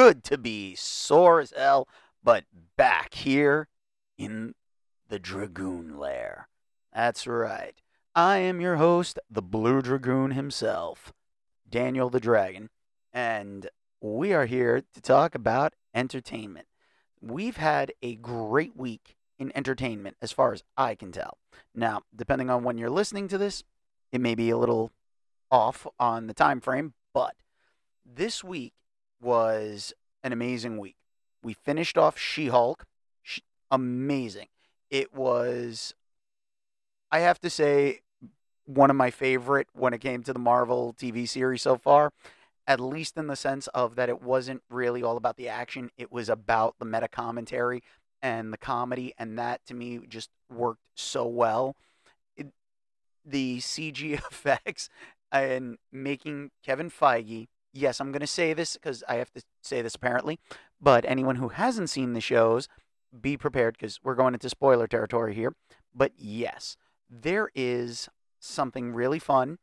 good to be sore as hell, but back here in the Dragoon Lair. That's right. I am your host, the Blue Dragoon himself, Daniel the Dragon, and we are here to talk about entertainment. We've had a great week in entertainment, as far as I can tell. Now, depending on when you're listening to this, it may be a little off on the time frame, but this week was an amazing week. We finished off She- amazing. It was, I have to say, one of my favorite when it came to the Marvel TV series so far. At least in the sense of that it wasn't really all about the action; it was about the meta commentary and the comedy, and that to me just worked so well. It, the CG effects and making Kevin Feige. Yes, I'm going to say this because I have to say this apparently, but anyone who hasn't seen the shows, be prepared because we're going into spoiler territory here. But yes, there is something really fun.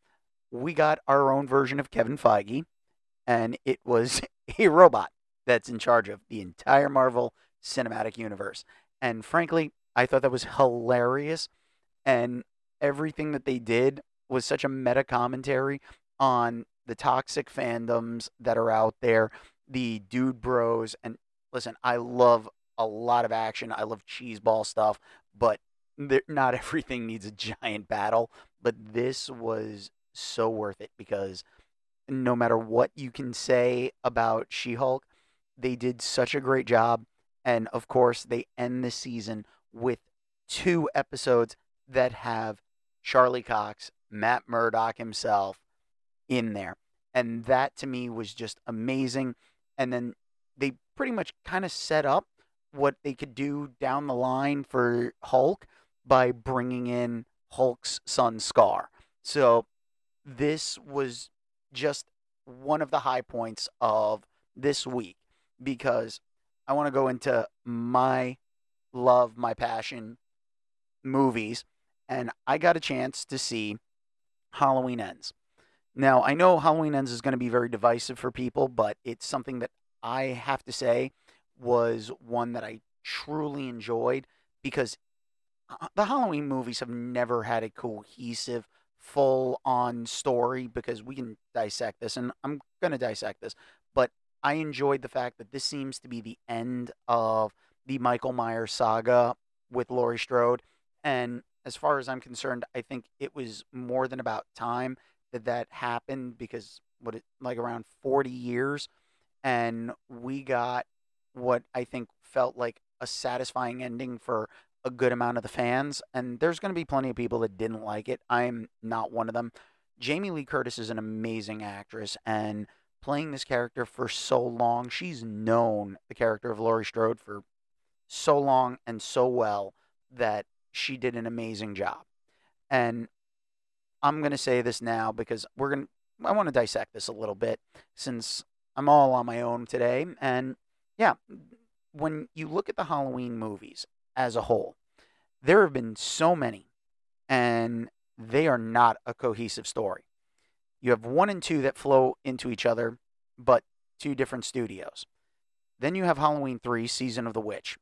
We got our own version of Kevin Feige, and it was a robot that's in charge of the entire Marvel Cinematic Universe. And frankly, I thought that was hilarious. And everything that they did was such a meta commentary on the toxic fandoms that are out there, the dude bros. And listen, I love a lot of action. I love cheeseball stuff, but not everything needs a giant battle. But this was so worth it because no matter what you can say about She Hulk, they did such a great job. And of course, they end the season with two episodes that have Charlie Cox, Matt Murdock himself in there. And that to me was just amazing. And then they pretty much kind of set up what they could do down the line for Hulk by bringing in Hulk's son Scar. So this was just one of the high points of this week because I want to go into my love, my passion movies, and I got a chance to see Halloween Ends. Now, I know Halloween Ends is going to be very divisive for people, but it's something that I have to say was one that I truly enjoyed because the Halloween movies have never had a cohesive, full on story because we can dissect this, and I'm going to dissect this. But I enjoyed the fact that this seems to be the end of the Michael Myers saga with Laurie Strode. And as far as I'm concerned, I think it was more than about time that that happened because what it like around 40 years and we got what I think felt like a satisfying ending for a good amount of the fans and there's going to be plenty of people that didn't like it. I'm not one of them. Jamie Lee Curtis is an amazing actress and playing this character for so long, she's known the character of Laurie Strode for so long and so well that she did an amazing job. And I'm going to say this now because we're going to I want to dissect this a little bit since I'm all on my own today and yeah, when you look at the Halloween movies as a whole, there have been so many and they are not a cohesive story. You have one and two that flow into each other, but two different studios. Then you have Halloween 3 Season of the Witch.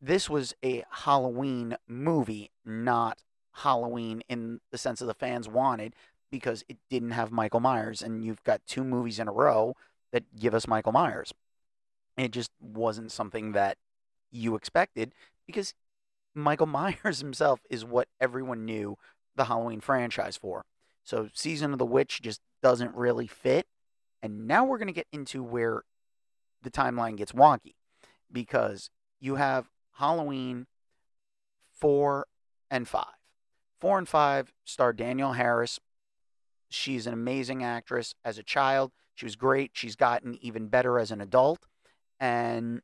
This was a Halloween movie, not Halloween in the sense of the fans wanted because it didn't have Michael Myers. And you've got two movies in a row that give us Michael Myers. It just wasn't something that you expected because Michael Myers himself is what everyone knew the Halloween franchise for. So Season of the Witch just doesn't really fit. And now we're going to get into where the timeline gets wonky because you have Halloween 4 and 5. 4 and 5 star Danielle Harris. She's an amazing actress. As a child, she was great. She's gotten even better as an adult. And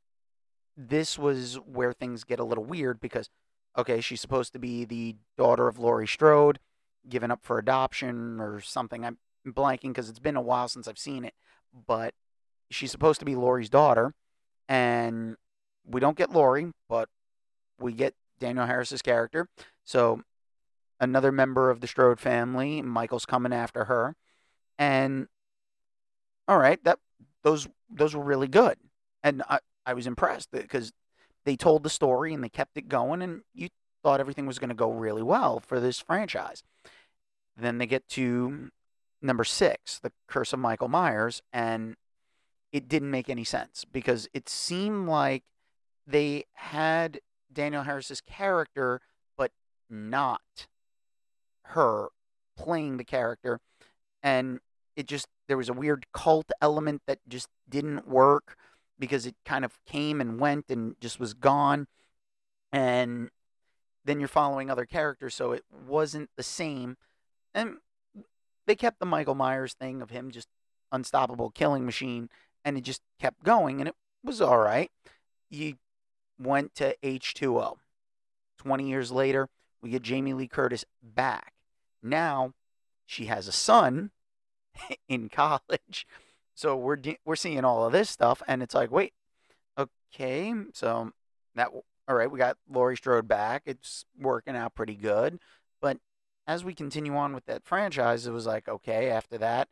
this was where things get a little weird because, okay, she's supposed to be the daughter of Laurie Strode, given up for adoption or something. I'm blanking because it's been a while since I've seen it. But she's supposed to be Laurie's daughter. And we don't get Laurie, but we get Danielle Harris's character. So another member of the Strode family. Michael's coming after her, and all right, that those those were really good, and I I was impressed because they told the story and they kept it going, and you thought everything was going to go really well for this franchise. Then they get to number six, The Curse of Michael Myers, and it didn't make any sense because it seemed like they had Danielle Harris's character, but not her playing the character. And it just, there was a weird cult element that just didn't work because it kind of came and went and just was gone. And then you're following other characters, so it wasn't the same. And they kept the Michael Myers thing of him just unstoppable killing machine, and it just kept going, and it was all right. You went to H2O. 20 years later, we get Jamie Lee Curtis back. Now she has a son in college. So we're de- we're seeing all of this stuff and it's like, wait. Okay, so that all right, we got Laurie Strode back. It's working out pretty good. But as we continue on with that franchise, it was like, okay, after that,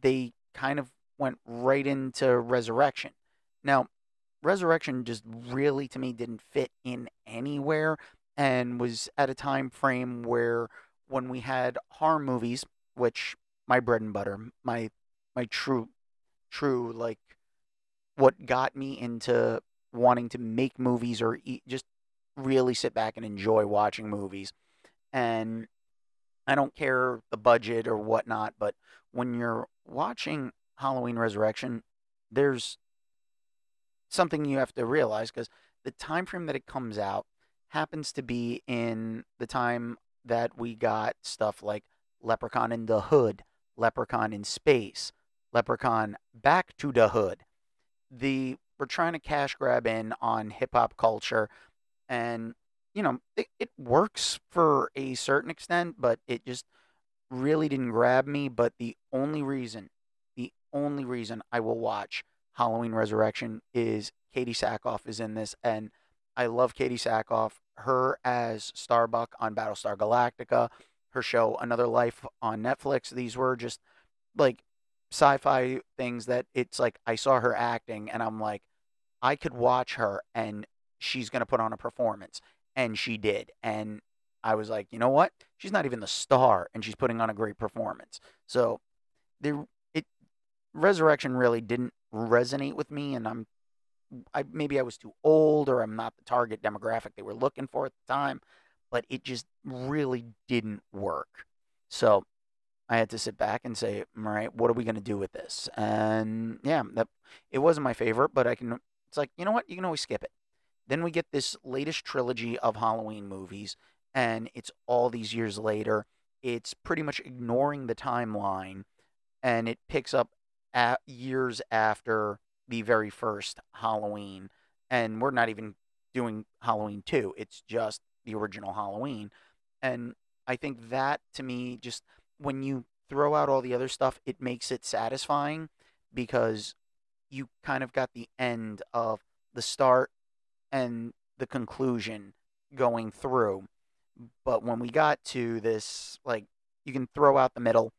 they kind of went right into Resurrection. Now, Resurrection just really, to me, didn't fit in anywhere and was at a time frame where when we had horror movies, which my bread and butter, my my true true like what got me into wanting to make movies or eat, just really sit back and enjoy watching movies. And I don't care the budget or whatnot, but when you're watching Halloween Resurrection, there's something you have to realize because the time frame that it comes out happens to be in the time that we got stuff like Leprechaun in the Hood, Leprechaun in Space, Leprechaun Back to the Hood. The we're trying to cash grab in on hip hop culture, and you know it, it works for a certain extent, but it just really didn't grab me. But the only reason, the only reason I will watch Halloween Resurrection is Katee Sackhoff is in this, and I love Katee Sackhoff. Her as Starbuck on Battlestar Galactica, her show Another Life on Netflix. These were just like sci-fi things that it's like I saw her acting, and I'm like, I could watch her, and she's gonna put on a performance, and she did, and I was like, you know what? She's not even the star, and she's putting on a great performance. So, the it Resurrection really didn't resonate with me, and I'm I maybe I was too old or I'm not the target demographic they were looking for at the time, but it just really didn't work. So I had to sit back and say, all right, what are we going to do with this? And yeah, that it wasn't my favorite, but I can. It's like you know what, you can always skip it. Then we get this latest trilogy of Halloween movies, and it's all these years later. It's pretty much ignoring the timeline, and it picks up at years after the very first Halloween, and we're not even doing Halloween 2. It's just the original Halloween. And I think that to me just when you throw out all the other stuff, it makes it satisfying because you kind of got the end of the start and the conclusion going through. But when we got to this, like, you can throw out the middle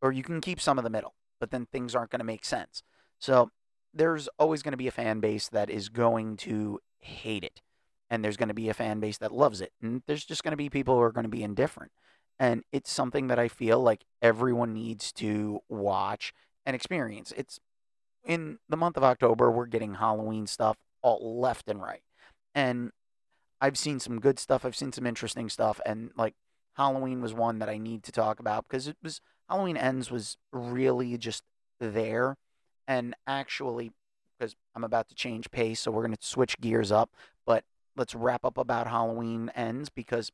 or you can keep some of the middle, but then things aren't going to make sense. So there's always going to be a fan base that is going to hate it. And there's going to be a fan base that loves it. And there's just going to be people who are going to be indifferent. And it's something that I feel like everyone needs to watch and experience. It's in the month of October, we're getting Halloween stuff all left and right. And I've seen some good stuff, I've seen some interesting stuff. And like Halloween was one that I need to talk about because it was Halloween Ends was really just there and actually because I'm about to change pace, so we're going to switch gears up. But let's wrap up about Halloween ends because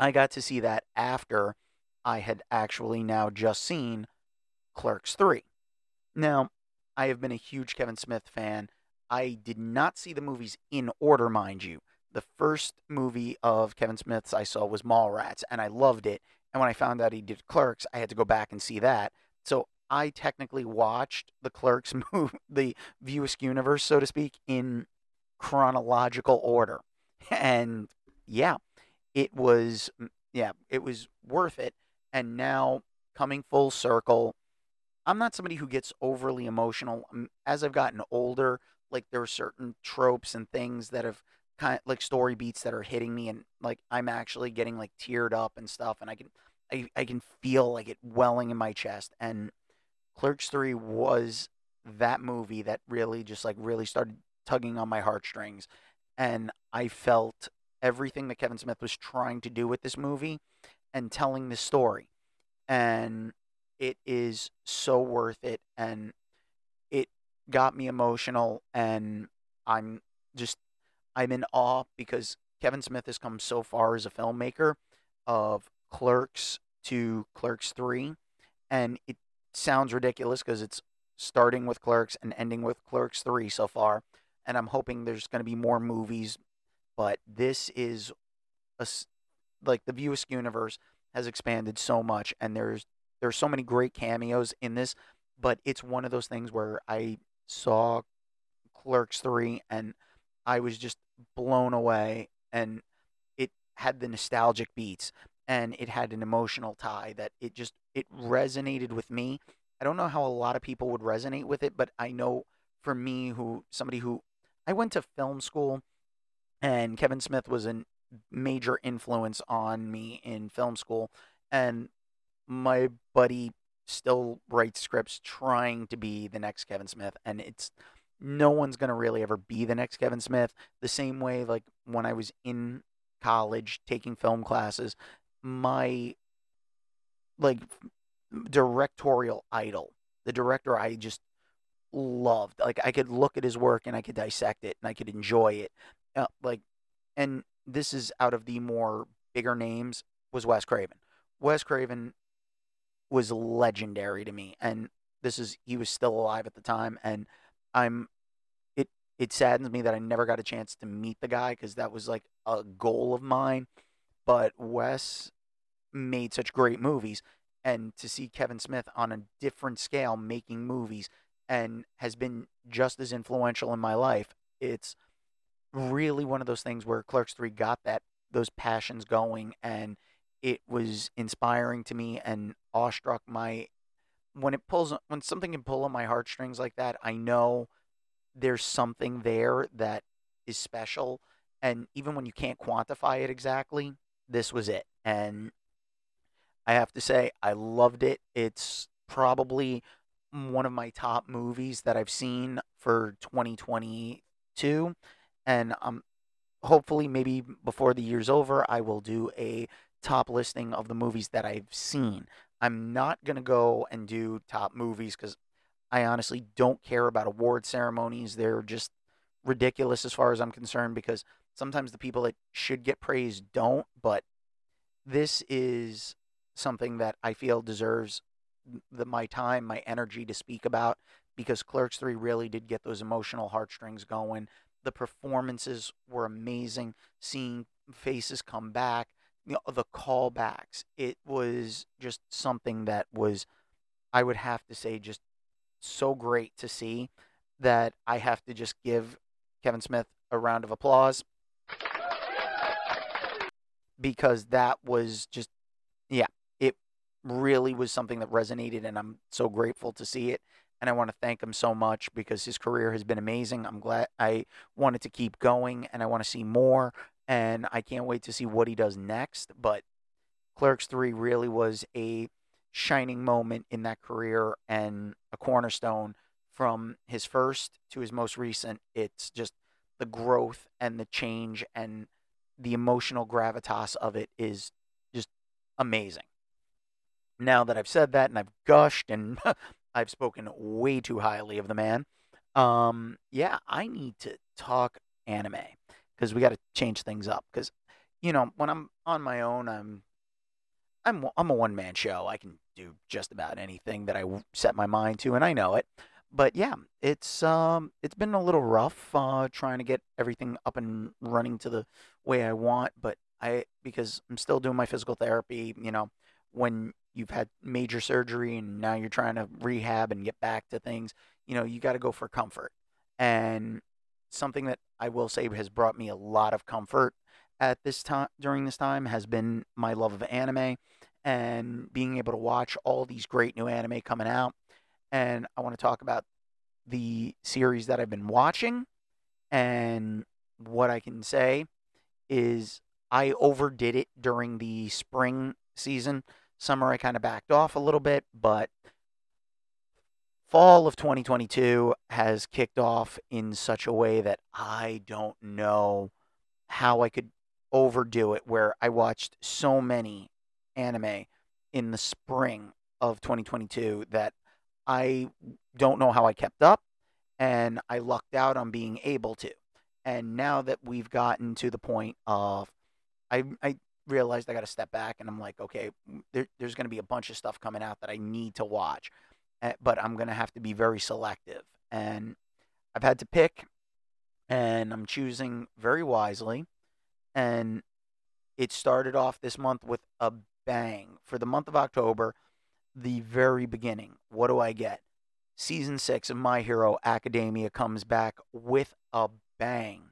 I got to see that after I had actually now just seen Clerks 3. Now, I have been a huge Kevin Smith fan. I did not see the movies in order, mind you. The first movie of Kevin Smith's I saw was Mallrats, and I loved it. And when I found out he did Clerks, I had to go back and see that. So I technically watched the Clerks move the View Askew universe, so to speak, in chronological order. And yeah, it was mm, yeah, it was worth it. And now coming full circle, I'm not somebody who gets overly emotional. As I've gotten older, like there are certain tropes and things that have kind of like story beats that are hitting me, and like I'm actually getting like teared up and stuff, and I can I, I can feel like it welling in my chest. And Clerks 3 was that movie that really just like really started tugging on my heartstrings. And I felt everything that Kevin Smith was trying to do with this movie and telling the story. And it is so worth it. And it got me emotional. And I'm just, I'm in awe because Kevin Smith has come so far as a filmmaker of Clerks to Clerks 3. And it sounds ridiculous because it's starting with Clerks and ending with Clerks 3 so far. And I'm hoping there's going to be more movies. But this is a, like the View universe has expanded so much. And there's there's so many great cameos in this. But it's one of those things where I saw Clerks 3 and I was just blown away. And it had the nostalgic beats and it had an emotional tie that it just it resonated with me. I don't know how a lot of people would resonate with it, but I know for me who somebody who I went to film school and Kevin Smith was a major influence on me in film school and my buddy still writes scripts trying to be the next Kevin Smith and it's no one's going to really ever be the next Kevin Smith the same way like when I was in college taking film classes my like directorial idol. The director I just loved. Like I could look at his work and I could dissect it and I could enjoy it. Uh, like, and this is out of the more bigger names was Wes Craven. Wes Craven was legendary to me, and this is he was still alive at the time, and I'm. It it saddens me that I never got a chance to meet the guy because that was like a goal of mine. But Wes made such great movies. And to see Kevin Smith on a different scale making movies and has been just as influential in my life, it's really one of those things where Clerks 3 got that those passions going and it was inspiring to me and awestruck my when it pulls when something can pull on my heartstrings like that, I know there's something there that is special and even when you can't quantify it exactly, this was it. And I have to say, I loved it. It's probably one of my top movies that I've seen for 2022. And um, hopefully, maybe before the year's over, I will do a top listing of the movies that I've seen. I'm not going to go and do top movies because I honestly don't care about award ceremonies. They're just ridiculous as far as I'm concerned because sometimes the people that should get praised don't. But this is something that I feel deserves the, my time, my energy to speak about because Clerks 3 really did get those emotional heartstrings going. The performances were amazing. Seeing faces come back, you know, the callbacks, it was just something that was, I would have to say, just so great to see that I have to just give Kevin Smith a round of applause because that was just, yeah, really was something that resonated, and I'm so grateful to see it. And I want to thank him so much because his career has been amazing. I'm glad I wanted to keep going, and I want to see more. And I can't wait to see what he does next. But Clerks 3 really was a shining moment in that career and a cornerstone from his first to his most recent. It's just the growth and the change and the emotional gravitas of it is just amazing now that I've said that and I've gushed and I've spoken way too highly of the man, um, yeah, I need to talk anime because we got to change things up. Because you know, when I'm on my own, I'm I'm I'm a one man show. I can do just about anything that I set my mind to, and I know it. But yeah, it's um it's been a little rough uh, trying to get everything up and running to the way I want. But I because I'm still doing my physical therapy. You know, when you've had major surgery and now you're trying to rehab and get back to things, you know, you got to go for comfort. And something that I will say has brought me a lot of comfort at this time during this time has been my love of anime and being able to watch all these great new anime coming out. And I want to talk about the series that I've been watching. And what I can say is I overdid it during the spring season. Summer, I kind of backed off a little bit, but fall of 2022 has kicked off in such a way that I don't know how I could overdo it, where I watched so many anime in the spring of 2022 that I don't know how I kept up and I lucked out on being able to. And now that we've gotten to the point of, I, I realized I got to step back and I'm like, okay, there, there's going to be a bunch of stuff coming out that I need to watch, eh, but I'm going to have to be very selective. And I've had to pick, and I'm choosing very wisely. And it started off this month with a bang. For the month of October, the very beginning, what do I get? Season six of My Hero Academia comes back with a bang.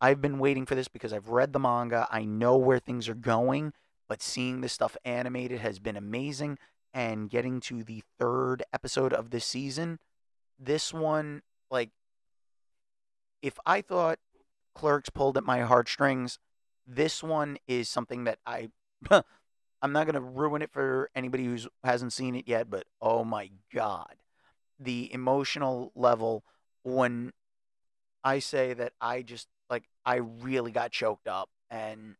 I've been waiting for this because I've read the manga. I know where things are going, but seeing this stuff animated has been amazing. And getting to the third episode of this season, this one, like, if I thought Clerks pulled at my heartstrings, this one is something that I. I'm not going to ruin it for anybody who hasn't seen it yet, but oh my God. The emotional level when I say that I just like I really got choked up and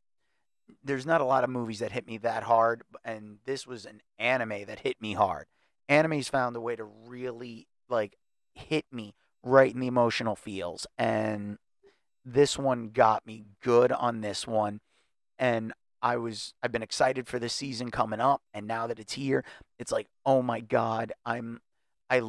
there's not a lot of movies that hit me that hard and this was an anime that hit me hard. Anime's found a way to really like hit me right in the emotional feels and this one got me good on this one and I was I've been excited for this season coming up and now that it's here it's like oh my god I'm I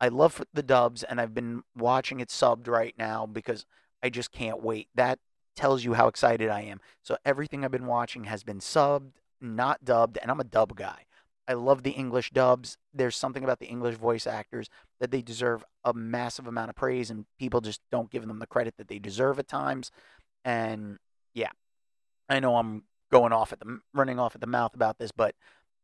I love the dubs and I've been watching it subbed right now because I just can't wait. That tells you how excited I am. So everything I've been watching has been subbed, not dubbed, and I'm a dub guy. I love the English dubs. There's something about the English voice actors that they deserve a massive amount of praise, and people just don't give them the credit that they deserve at times. And yeah, I know I'm going off at the running off at the mouth about this, but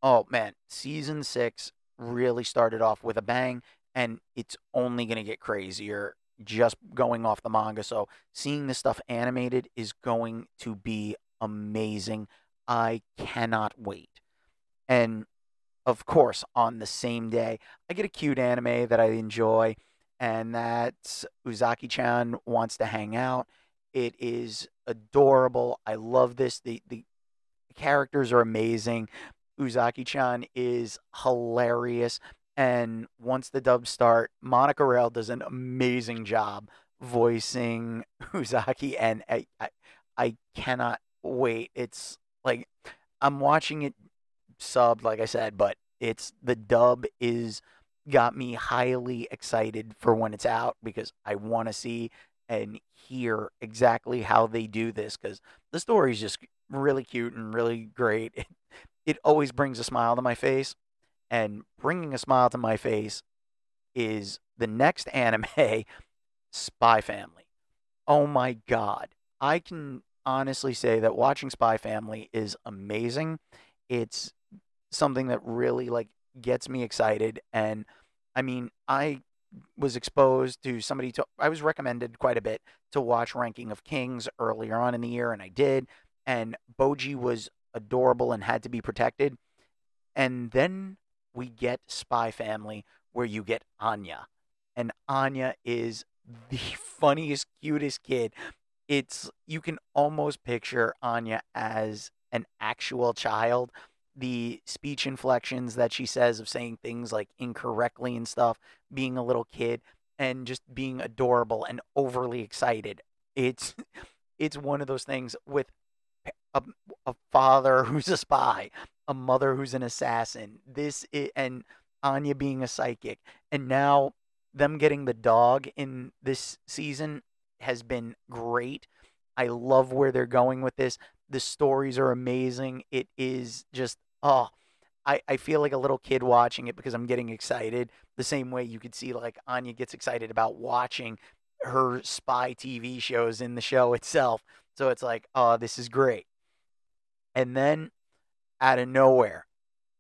oh man, season six really started off with a bang, and it's only going to get crazier just going off the manga. So seeing this stuff animated is going to be amazing. I cannot wait. And of course, on the same day, I get a cute anime that I enjoy, and that's Uzaki chan wants to hang out. It is adorable. I love this. The, the characters are amazing. Uzaki chan is hilarious. And once the dubs start, Monica Rial does an amazing job voicing Uzaki, and I, I, I cannot wait. It's like I'm watching it subbed, like I said, but it's the dub is got me highly excited for when it's out because I want to see and hear exactly how they do this because the story is just really cute and really great. It, it always brings a smile to my face and bringing a smile to my face is the next anime, Spy Family. Oh my God. I can honestly say that watching Spy Family is amazing. It's something that really like gets me excited and I mean, I was exposed to somebody to I was recommended quite a bit to watch Ranking of Kings earlier on in the year and I did and Bojji was adorable and had to be protected. And then we get Spy Family, where you get Anya. And Anya is the funniest, cutest kid. It's you can almost picture Anya as an actual child. The speech inflections that she says of saying things like incorrectly and stuff, being a little kid, and just being adorable and overly excited. It's it's one of those things with a, a father who's a spy, a mother who's an assassin. This is, and Anya being a psychic, and now them getting the dog in this season has been great. I love where they're going with this. The stories are amazing. It is just oh, I, I feel like a little kid watching it because I'm getting excited. The same way you could see like Anya gets excited about watching her spy TV shows in the show itself. So it's like, oh, this is great. And then out of nowhere,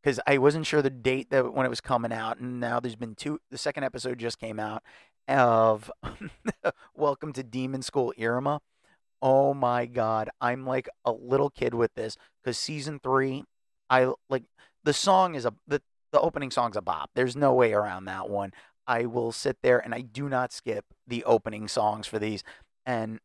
because I wasn't sure the date that when it was coming out, and now there's been two. The second episode just came out of Welcome to Demon School Iruma. Oh my god, I'm like a little kid with this because season three, I like the song is a the the opening song's a bop. There's no way around that one. I will sit there and I do not skip the opening songs for these. And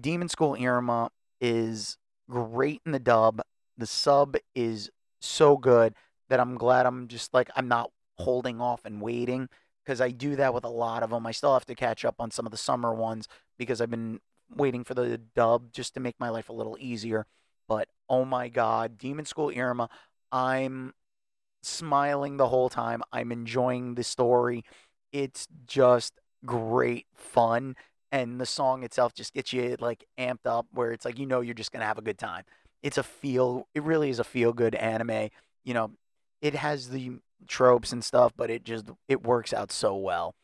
Demon School Iruma is great in the dub. The sub is so good that I'm glad I'm just like I'm not holding off and waiting because I do that with a lot of them. I still have to catch up on some of the summer ones because I've been waiting for the dub just to make my life a little easier. But oh my god, Demon School Iruma, I'm smiling the whole time. I'm enjoying the story. It's just great fun and the song itself just gets you like amped up where it's like you know you're just going to have a good time. It's a feel it really is a feel good anime. You know, it has the tropes and stuff, but it just it works out so well.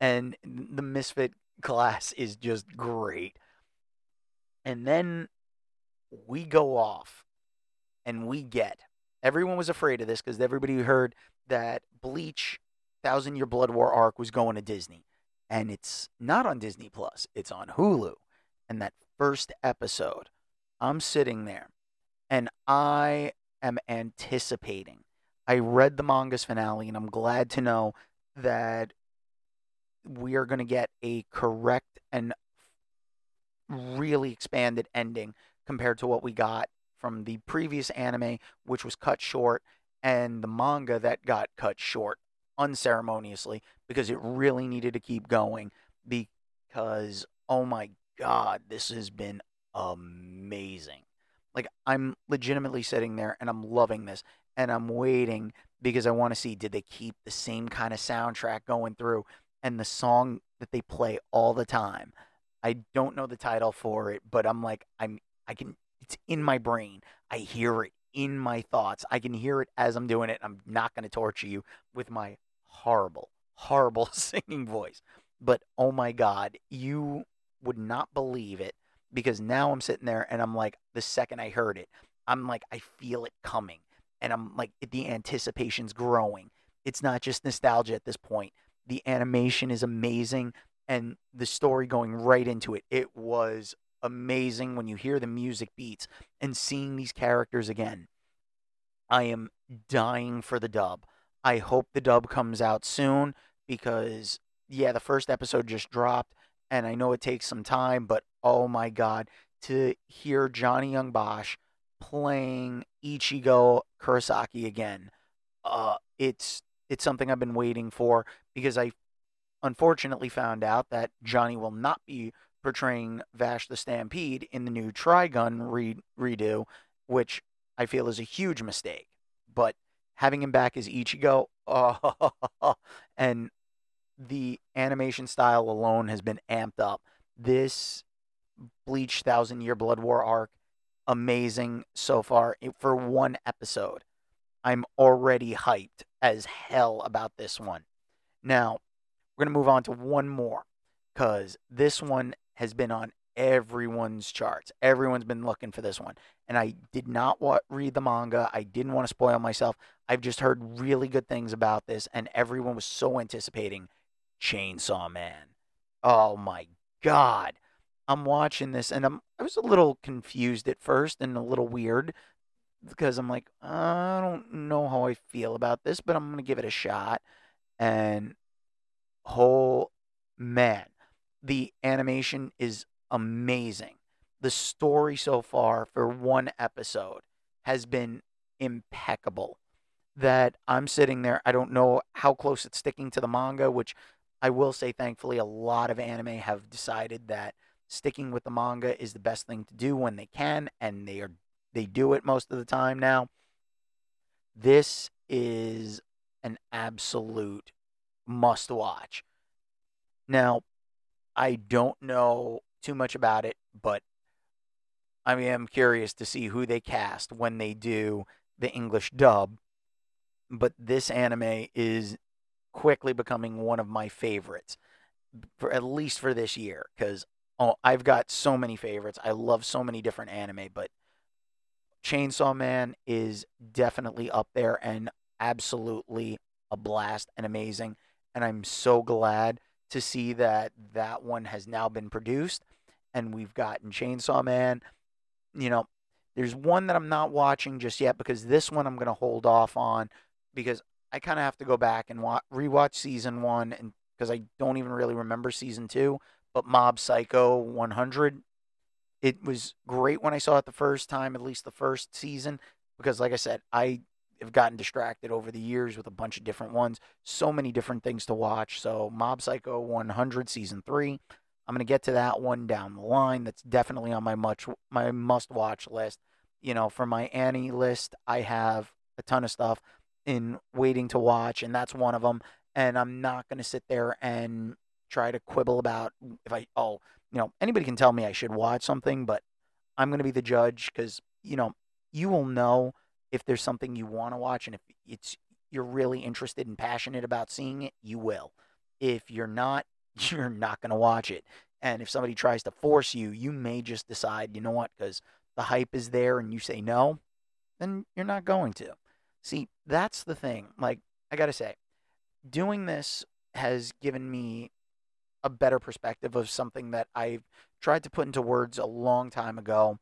And the Misfit class is just great. And then we go off and we get everyone was afraid of this because everybody heard that Bleach Thousand Year Blood War arc was going to Disney. And it's not on Disney Plus, it's on Hulu. And that first episode, I'm sitting there and I am anticipating I read the manga's finale, and I'm glad to know that we are going to get a correct and really expanded ending compared to what we got from the previous anime, which was cut short, and the manga that got cut short unceremoniously because it really needed to keep going. Because, oh my God, this has been amazing. Like, I'm legitimately sitting there and I'm loving this and I'm waiting because I want to see did they keep the same kind of soundtrack going through and the song that they play all the time. I don't know the title for it, but I'm like I'm I can it's in my brain. I hear it in my thoughts. I can hear it as I'm doing it. I'm not going to torture you with my horrible horrible singing voice. But oh my god, you would not believe it because now I'm sitting there and I'm like the second I heard it, I'm like I feel it coming and I'm like the anticipation's growing. It's not just nostalgia at this point. The animation is amazing and the story going right into it. It was amazing when you hear the music beats and seeing these characters again. I am dying for the dub. I hope the dub comes out soon because yeah, the first episode just dropped and I know it takes some time, but oh my god, to hear Johnny Yong Bosch playing Ichigo Kurosaki again. Uh, it's it's something I've been waiting for because I unfortunately found out that Johnny will not be portraying Vash the Stampede in the new Trigun re- redo, which I feel is a huge mistake. But having him back as Ichigo, oh, and the animation style alone has been amped up. This Bleach Thousand Year Blood War arc amazing so far for one episode. I'm already hyped as hell about this one. Now, we're going to move on to one more because this one has been on everyone's charts. Everyone's been looking for this one. And I did not want, read the manga. I didn't want to spoil myself. I've just heard really good things about this, and everyone was so anticipating Chainsaw Man. Oh my God. I'm watching this and I'm I was a little confused at first and a little weird because I'm like, I don't know how I feel about this, but I'm gonna give it a shot. And whole man, the animation is amazing. The story so far for one episode has been impeccable. That I'm sitting there, I don't know how close it's sticking to the manga, which I will say, thankfully, a lot of anime have decided that sticking with the manga is the best thing to do when they can, and they are they do it most of the time now. This is an absolute must watch. Now, I don't know too much about it, but I am curious to see who they cast when they do the English dub. But this anime is quickly becoming one of my favorites, for at least for this year, because oh, uh, I've got so many favorites. I love so many different anime, but Chainsaw Man is definitely up there and absolutely a blast and amazing. And I'm so glad to see that that one has now been produced and we've gotten Chainsaw Man. You know, there's one that I'm not watching just yet because this one I'm going to hold off on because I kind of have to go back and wa- rewatch season one and because I don't even really remember season two. But Mob Psycho 100, it was great when I saw it the first time, at least the first season, because like I said, I have gotten distracted over the years with a bunch of different ones. So many different things to watch. So Mob Psycho 100 season three. I'm gonna get to that one down the line. That's definitely on my much my must watch list. You know, for my Annie list, I have a ton of stuff in waiting to watch, and that's one of them. And I'm not gonna sit there and try to quibble about if I oh you know anybody can tell me I should watch something, but I'm gonna be the judge because you know you will know if there's something you want to watch and if it's you're really interested and passionate about seeing it, you will. If you're not, you're not going to watch it. And if somebody tries to force you, you may just decide, you know what, because the hype is there and you say no, then you're not going to. See, that's the thing. Like, I got to say, doing this has given me a better perspective of something that I've tried to put into words a long time ago.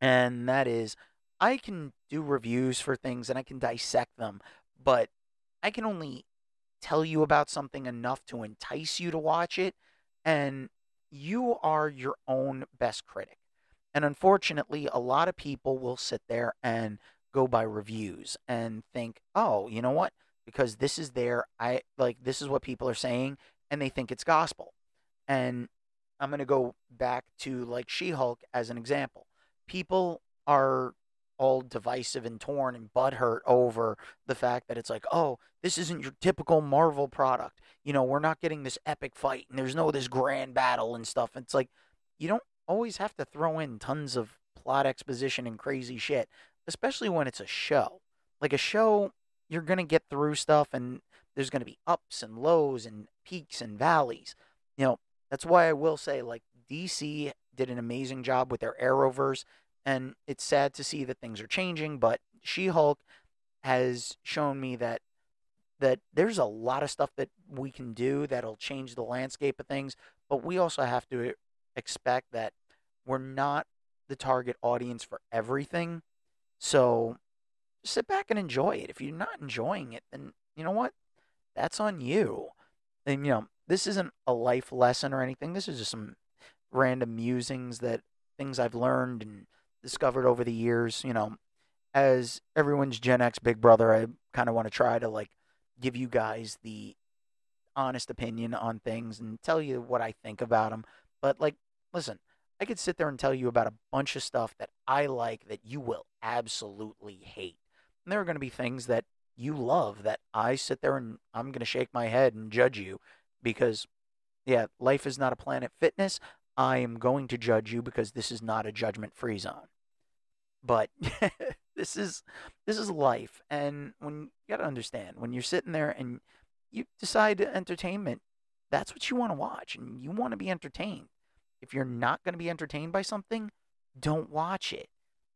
And that is, I can do reviews for things and I can dissect them, but I can only tell you about something enough to entice you to watch it. And you are your own best critic. And unfortunately, a lot of people will sit there and go by reviews and think, oh, you know what? Because this is there, I like this is what people are saying, and they think it's gospel. And I'm going to go back to like She Hulk as an example. People are all divisive and torn and butthurt over the fact that it's like, oh, this isn't your typical Marvel product. You know, we're not getting this epic fight and there's no this grand battle and stuff. It's like you don't always have to throw in tons of plot exposition and crazy shit, especially when it's a show. Like a show, you're going to get through stuff and there's going to be ups and lows and peaks and valleys. You know, that's why I will say like DC did an amazing job with their Arrowverse and it's sad to see that things are changing, but She-Hulk has shown me that that there's a lot of stuff that we can do that'll change the landscape of things, but we also have to expect that we're not the target audience for everything. So sit back and enjoy it. If you're not enjoying it, then you know what? That's on you. And you know, this isn't a life lesson or anything. This is just some random musings that things I've learned and discovered over the years, you know, as everyone's Gen X big brother, I kind of want to try to like give you guys the honest opinion on things and tell you what I think about them. But like, listen, I could sit there and tell you about a bunch of stuff that I like that you will absolutely hate. And there are going to be things that you love that I sit there and I'm going to shake my head and judge you because, yeah, life is not a planet fitness. I am going to judge you because this is not a judgment free zone. But this is this is life, and when you got to understand when you're sitting there and you decide entertainment, that's what you want to watch, and you want to be entertained. If you're not going to be entertained by something, don't watch it.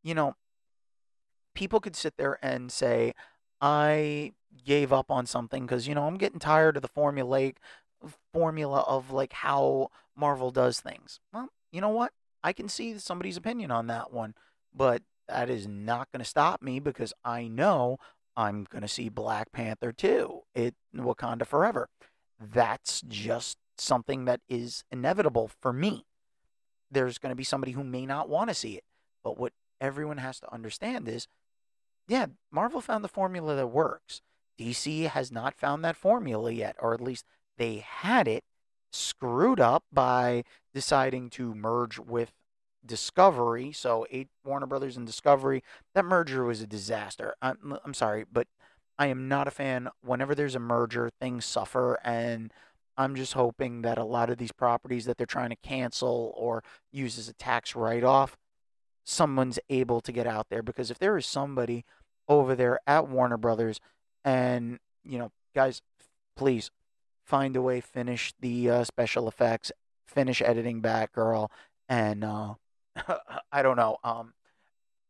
You know, people could sit there and say, I gave up on something because, you know, I'm getting tired of the formulaic formula of like how Marvel does things. Well, you know what? I can see somebody's opinion on that one, but that is not going to stop me because I know I'm going to see Black Panther 2, it Wakanda Forever. That's just something that is inevitable for me. There's going to be somebody who may not want to see it, but what everyone has to understand is yeah, Marvel found the formula that works. DC has not found that formula yet, or at least they had it screwed up by deciding to merge with Discovery. So eight Warner Brothers and Discovery. That merger was a disaster. I'm, I'm sorry, but I am not a fan. Whenever there's a merger, things suffer, and I'm just hoping that a lot of these properties that they're trying to cancel or use as a tax write-off, someone's able to get out there. Because if there is somebody over there at Warner Brothers, and you know, guys, please find a way, finish the uh, special effects, finish editing Batgirl and uh, I don't know, um,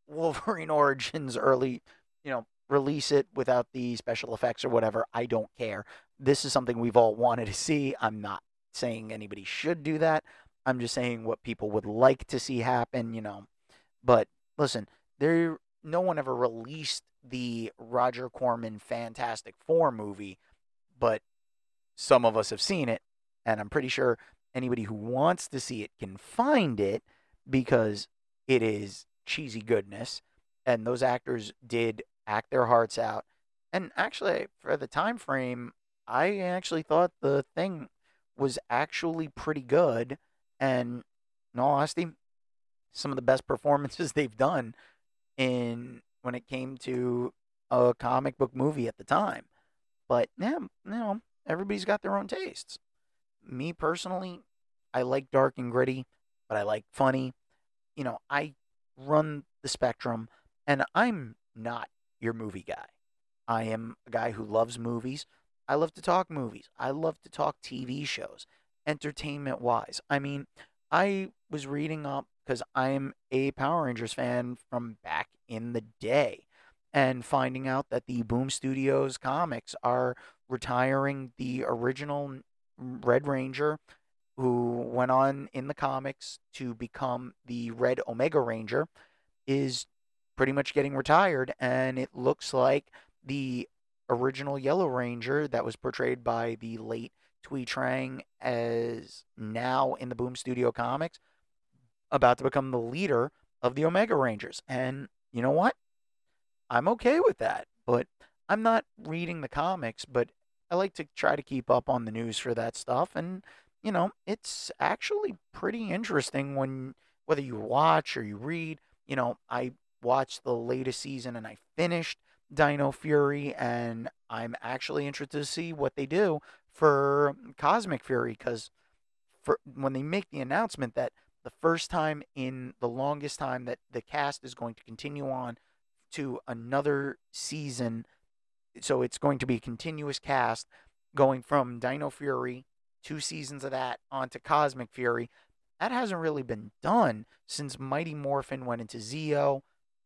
Wolverine Origins early, you know, release it without the special effects or whatever. I don't care. This is something we've all wanted to see. I'm not saying anybody should do that. I'm just saying what people would like to see happen, you know. But listen, there no one ever released the Roger Corman Fantastic Four movie, but some of us have seen it, and I'm pretty sure anybody who wants to see it can find it because it is cheesy goodness and those actors did act their hearts out. And actually for the time frame i actually thought the thing was actually pretty good and in all honesty some of the best performances they've done in when it came to a comic book movie at the time. But yeah you know everybody's got their own tastes. Me personally i like dark and gritty but i like funny you know, I run the spectrum and I'm not your movie guy. I am a guy who loves movies. I love to talk movies. I love to talk TV shows, entertainment wise. I mean, I was reading up because I'm a Power Rangers fan from back in the day and finding out that the Boom Studios comics are retiring the original Red Ranger who went on in the comics to become the Red Omega Ranger, is pretty much getting retired. And it looks like the original Yellow Ranger that was portrayed by the late Thuy Trang as now in the Boom Studio comics, about to become the leader of the Omega Rangers. And you know what? I'm okay with that. But I'm not reading the comics, but I like to try to keep up on the news for that stuff. And you know, it's actually pretty interesting when whether you watch or you read. You know, I watched the latest season and I finished Dino Fury, and I'm actually interested to see what they do for Cosmic Fury because for when they make the announcement that the first time in the longest time that the cast is going to continue on to another season, so it's going to be a continuous cast going from Dino Fury two seasons of that onto Cosmic Fury. That hasn't really been done since Mighty Morphin went into Zeo,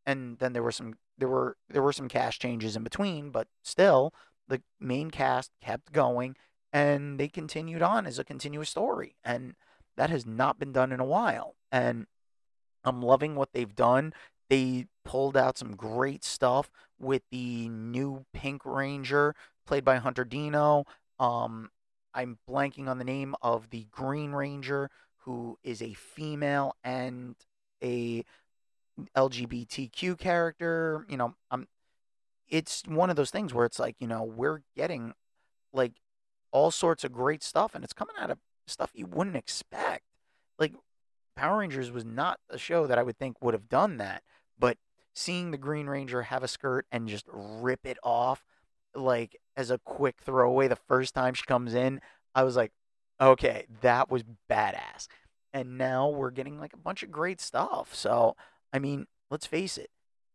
and then there were some there were there were some cast changes in between, but still the main cast kept going and they continued on as a continuous story, and that has not been done in a while. And I'm loving what they've done. They pulled out some great stuff with the new Pink Ranger played by Hunter Deno. Um, I'm blanking on the name of the Green Ranger, who is a female and a LGBTQ character. You know, I'm. It's one of those things where it's like, you know, we're getting like all sorts of great stuff, and it's coming out of stuff you wouldn't expect. Like Power Rangers was not a show that I would think would have done that, but seeing the Green Ranger have a skirt and just rip it off like as a quick throwaway the first time she comes in, I was like, okay, that was badass. And now we're getting like a bunch of great stuff. So, I mean, let's face it,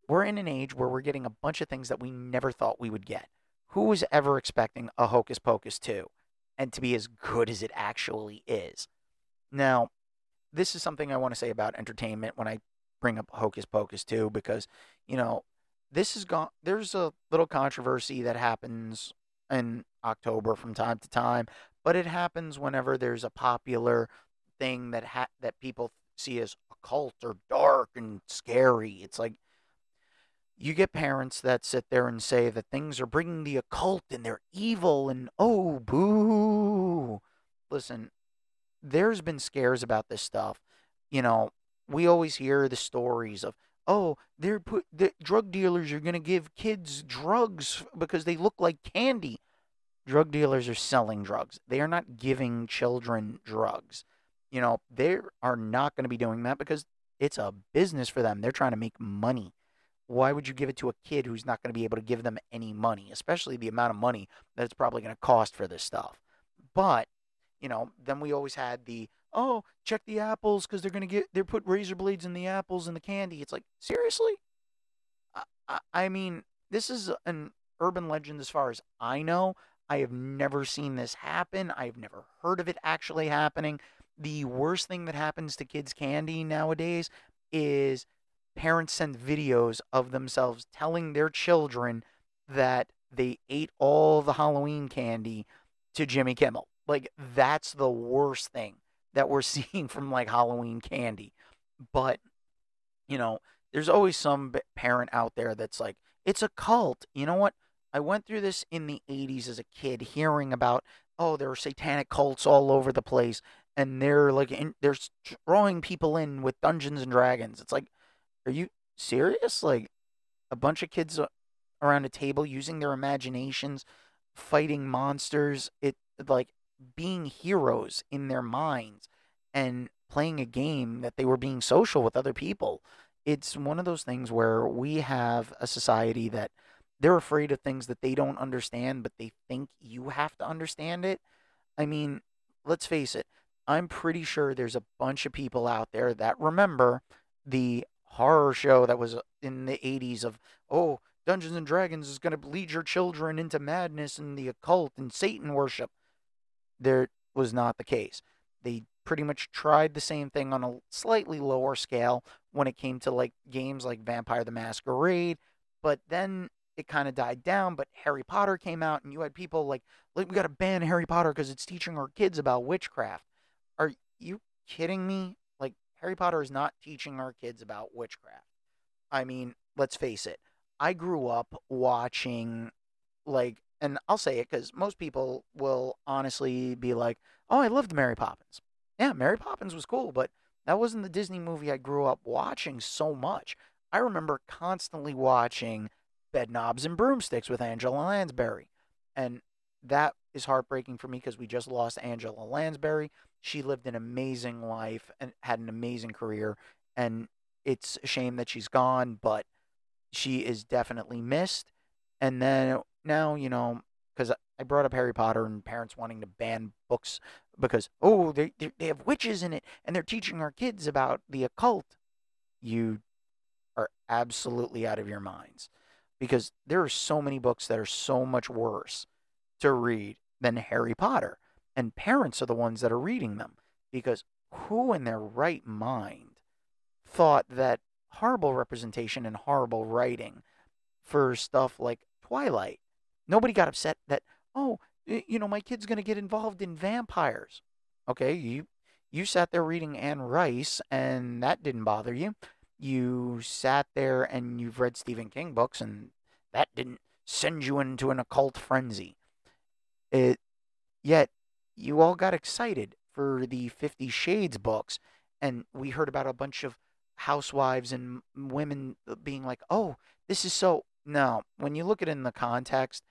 we're in an age where we're getting a bunch of things that we never thought we would get. Who was ever expecting a Hocus Pocus 2 and to be as good as it actually is? Now, this is something I want to say about entertainment when I bring up Hocus Pocus 2 because, you know, this is gone. There's a little controversy that happens in October from time to time, but it happens whenever there's a popular thing that ha- that people see as occult or dark and scary. It's like you get parents that sit there and say that things are bringing the occult and they're evil and oh boo. Listen, there's been scares about this stuff. You know, we always hear the stories of oh, they're put the drug dealers are going to give kids drugs because they look like candy. Drug dealers are selling drugs. They are not giving children drugs. You know, they are not going to be doing that because it's a business for them. They're trying to make money. Why would you give it to a kid who's not going to be able to give them any money, especially the amount of money that it's probably going to cost for this stuff? But, you know, then we always had the oh, check the apples because they're gonna get they're put razor blades in the apples and the candy. It's like seriously. I, I, I mean, this is an urban legend as far as I know. I have never seen this happen. I've never heard of it actually happening. the worst thing that happens to kids' candy nowadays is parents send videos of themselves telling their children that they ate all the Halloween candy to Jimmy Kimmel. Like that's the worst thing that we're seeing from like Halloween candy. But you know, there's always some parent out there that's like, it's a cult. You know what? I went through this in the 80s as a kid, hearing about, oh, there are satanic cults all over the place, and they're like, in, they're throwing people in with Dungeons and Dragons. It's like, are you serious? Like, a bunch of kids uh, around a table using their imaginations, fighting monsters. It like being heroes in their minds and playing a game that they were being social with other people. It's one of those things where we have a society that they're afraid of things that they don't understand, but they think you have to understand it. I mean, let's face it, I'm pretty sure there's a bunch of people out there that remember the horror show that was in the 80s of, oh, Dungeons and Dragons is going to lead your children into madness and the occult and Satan worship. There was not the case. They pretty much tried the same thing on a slightly lower scale when it came to like games like Vampire the Masquerade, but then it kind of died down. But Harry Potter came out, and you had people like, like we got to ban Harry Potter because it's teaching our kids about witchcraft. Are you kidding me? Like Harry Potter is not teaching our kids about witchcraft. I mean, let's face it. I grew up watching like and I'll say it because most people will honestly be like, "Oh, I loved Mary Poppins." Yeah, Mary Poppins was cool, but that wasn't the Disney movie I grew up watching so much. I remember constantly watching Bedknobs and Broomsticks with Angela Lansbury, and that is heartbreaking for me because we just lost Angela Lansbury. She lived an amazing life and had an amazing career, and it's a shame that she's gone, but she is definitely missed. And then now, you know, because I brought up Harry Potter and parents wanting to ban books because, oh, they, they have witches in it and they're teaching our kids about the occult. You are absolutely out of your minds because there are so many books that are so much worse to read than Harry Potter. And parents are the ones that are reading them because who in their right mind thought that horrible representation and horrible writing for stuff like Twilight Nobody got upset that, oh, you know, my kid's going to get involved in vampires. Okay, you you sat there reading Anne Rice and that didn't bother you. You sat there and you've read Stephen King books and that didn't send you into an occult frenzy. It yet you all got excited for the 50 Shades books and we heard about a bunch of housewives and women uh, being like, "Oh, this is so no, when you look at it in the context,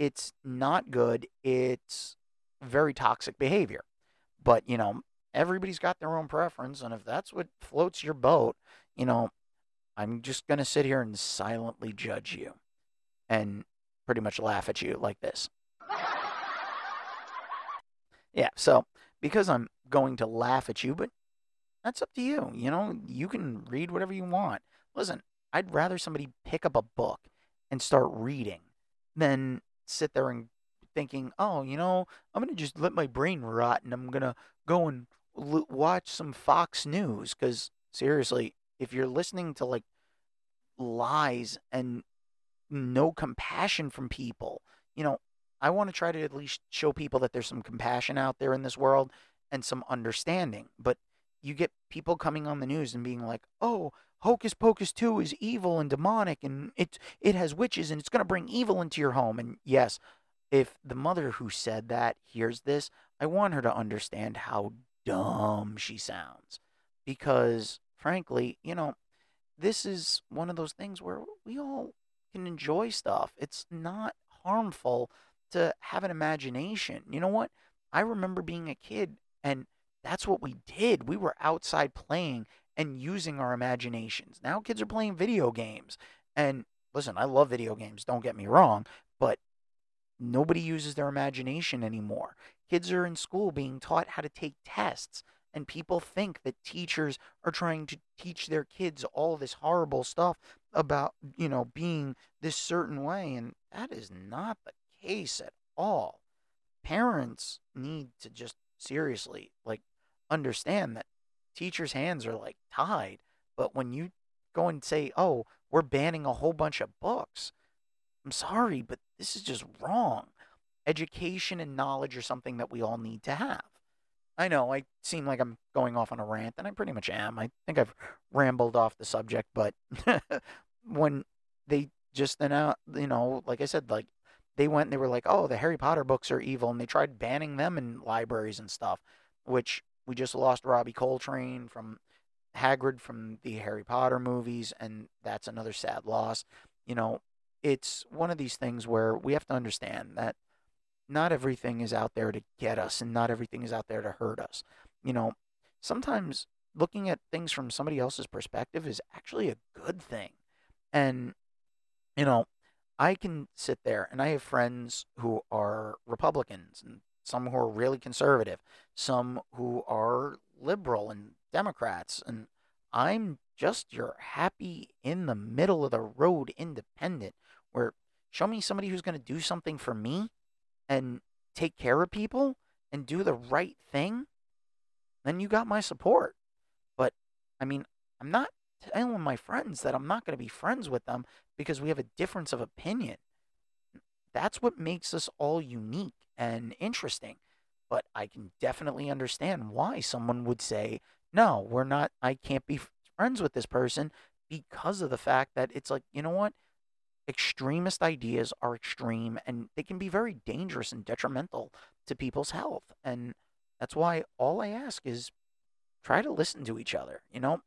it's not good. It's very toxic behavior. But, you know, everybody's got their own preference. And if that's what floats your boat, you know, I'm just going to sit here and silently judge you and pretty much laugh at you like this. yeah, so because I'm going to laugh at you, but that's up to you. You know, you can read whatever you want. Listen, I'd rather somebody pick up a book and start reading than sit there and thinking, oh, you know, I'm going to just let my brain rot and I'm going to go and l- watch some Fox News. Because seriously, if you're listening to like lies and no compassion from people, you know, I want to try to at least show people that there's some compassion out there in this world and some understanding. But you get people coming on the news and being like, oh, Hocus Pocus 2 is evil and demonic and it it has witches and it's going to bring evil into your home and yes, if the mother who said that hears this, I want her to understand how dumb she sounds because frankly, you know, this is one of those things where we all can enjoy stuff. It's not harmful to have an imagination. You know what? I remember being a kid and that's what we did. We were outside playing and using our imaginations. Now kids are playing video games. And listen, I love video games, don't get me wrong, but nobody uses their imagination anymore. Kids are in school being taught how to take tests, and people think that teachers are trying to teach their kids all this horrible stuff about, you know, being this certain way, and that is not the case at all. Parents need to just seriously like understand that teachers' hands are like tied. But when you go and say, oh, we're banning a whole bunch of books, I'm sorry, but this is just wrong. Education and knowledge are something that we all need to have. I know I seem like I'm going off on a rant, and I pretty much am. I think I've rambled off the subject, but when they just announced, you know, like I said, like they went and they were like, oh, the Harry Potter books are evil, and they tried banning them in libraries and stuff, which we just lost Robbie Coltrane from Hagrid from the Harry Potter movies, and that's another sad loss. You know, it's one of these things where we have to understand that not everything is out there to get us and not everything is out there to hurt us. You know, sometimes looking at things from somebody else's perspective is actually a good thing. And, you know, I can sit there and I have friends who are Republicans and some who are really conservative, some who are liberal and Democrats. And I'm just your happy in the middle of the road independent where show me somebody who's going to do something for me and take care of people and do the right thing, then you got my support. But I mean, I'm not telling my friends that I'm not going to be friends with them because we have a difference of opinion. That's what makes us all unique and interesting. But I can definitely understand why someone would say, no, we're not, I can't be friends with this person because of the fact that it's like, you know what? extremist ideas are extreme and they can be very dangerous and detrimental to people's health. And that's why all I ask is try to listen to each other, you know,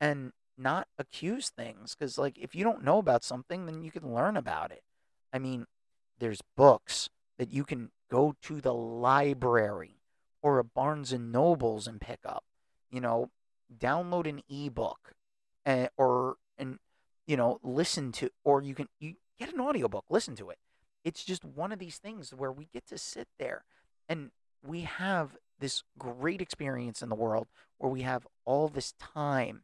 and not accuse things. Because, like, if you don't know about something, then you can learn about it. I mean, there's books that you can go to the library or a Barnes and Nobles and pick up, you know, download an ebook and, eh, or and you know, listen to, or you can you get an audiobook, listen to it. It's just one of these things where we get to sit there and we have this great experience in the world where we have all this time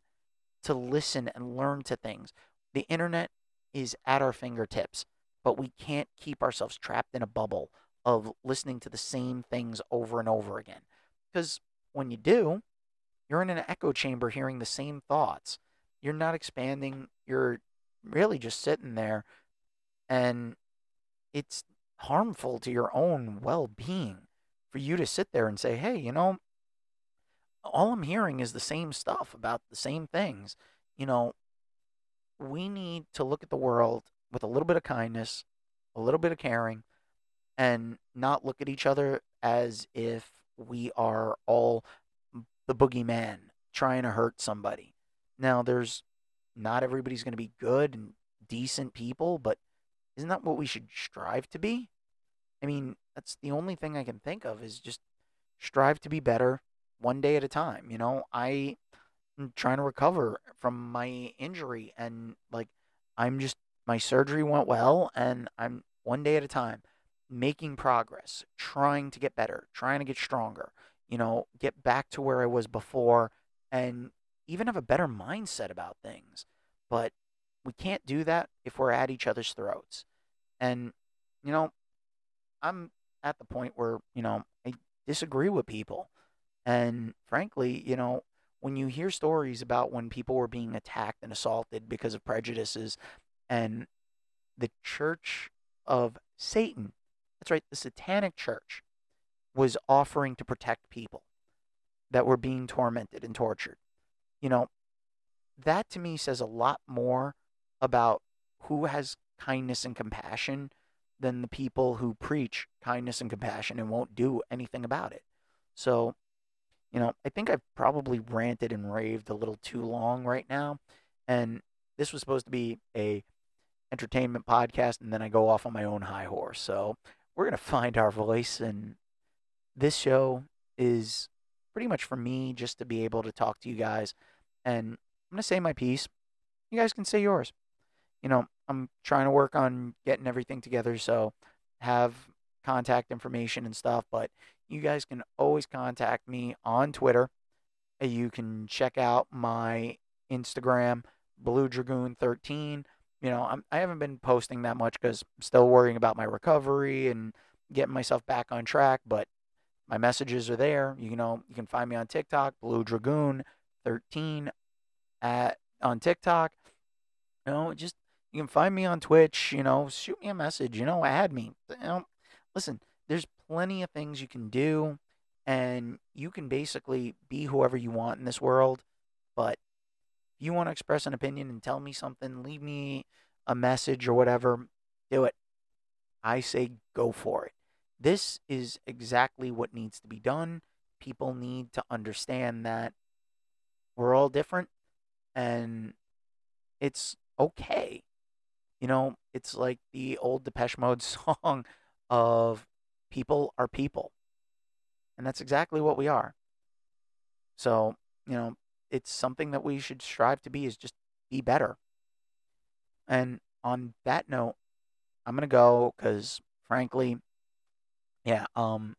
to listen and learn to things. The internet is at our fingertips, but we can't keep ourselves trapped in a bubble of listening to the same things over and over again. Because when you do, you're in an echo chamber hearing the same thoughts. You're not expanding you're really just sitting there and it's harmful to your own well being for you to sit there and say, hey, you know, all I'm hearing is the same stuff about the same things. You know, we need to look at the world with a little bit of kindness, a little bit of caring, and not look at each other as if we are all the boogeyman trying to hurt somebody. Now, there's not everybody's going to be good and decent people, but isn't that what we should strive to be? I mean, that's the only thing I can think of is just strive to be better one day at a time. You know, I am trying to recover from my injury and like I'm just my surgery went well and I'm one day at a time making progress, trying to get better, trying to get stronger, you know, get back to where I was before and even have a better mindset about things. But we can't do that if we're at each other's throats. And, you know, I'm at the point where, you know, I disagree with people. And frankly, you know, when you hear stories about when people were being attacked and assaulted because of prejudices and the church of Satan, that's right, the satanic church was offering to protect people that were being tormented and tortured you know, that to me says a lot more about who has kindness and compassion than the people who preach kindness and compassion and won't do anything about it. So, you know, I think I've probably ranted and raved a little too long right now. And this was supposed to be a entertainment podcast and then I go off on my own high horse. So, we're going to find our voice and this show is pretty much for me just to be able to talk to you guys and I'm going to say my piece. You guys can say yours. You know, I'm trying to work on getting everything together so have contact information and stuff, but you guys can always contact me on Twitter. You can check out my Instagram, Blue Dragoon 13. You know, I'm, I haven't been posting that much because I'm still worrying about my recovery and getting myself back on track. But my messages are there. You know, you can find me on TikTok, Blue Dragoon 13 at on TikTok. You know, just you can find me on Twitch. You know, shoot me a message. You know, add me. You know, listen, there's plenty of things you can do, and you can basically be whoever you want in this world. But you want to express an opinion and tell me something, leave me a message or whatever, do it. I say go for it. This is exactly what needs to be done. People need to understand that we're all different and it's okay. You know, it's like the old Depeche Mode song of people are people. And that's exactly what we are. So, you know, it's something that we should strive to be is just be better. And on that note, I'm going to go cuz frankly, yeah, um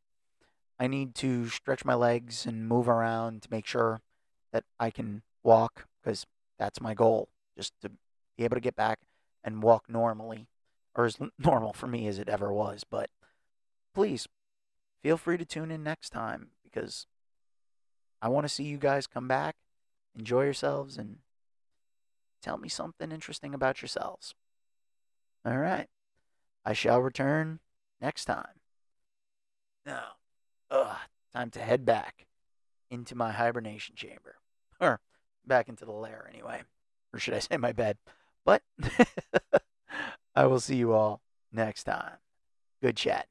I need to stretch my legs and move around to make sure that I can walk cuz that's my goal, just to be able to get back and walk normally or as normal for me as it ever was, but please feel free to tune in next time because I want to see you guys come back, enjoy yourselves, and tell me something interesting about yourselves. All right. I shall return next time. Now, ugh, time to head back into my hibernation chamber. Or back into the lair, anyway. Or should I say my bed? But I will see you all next time. Good chatting.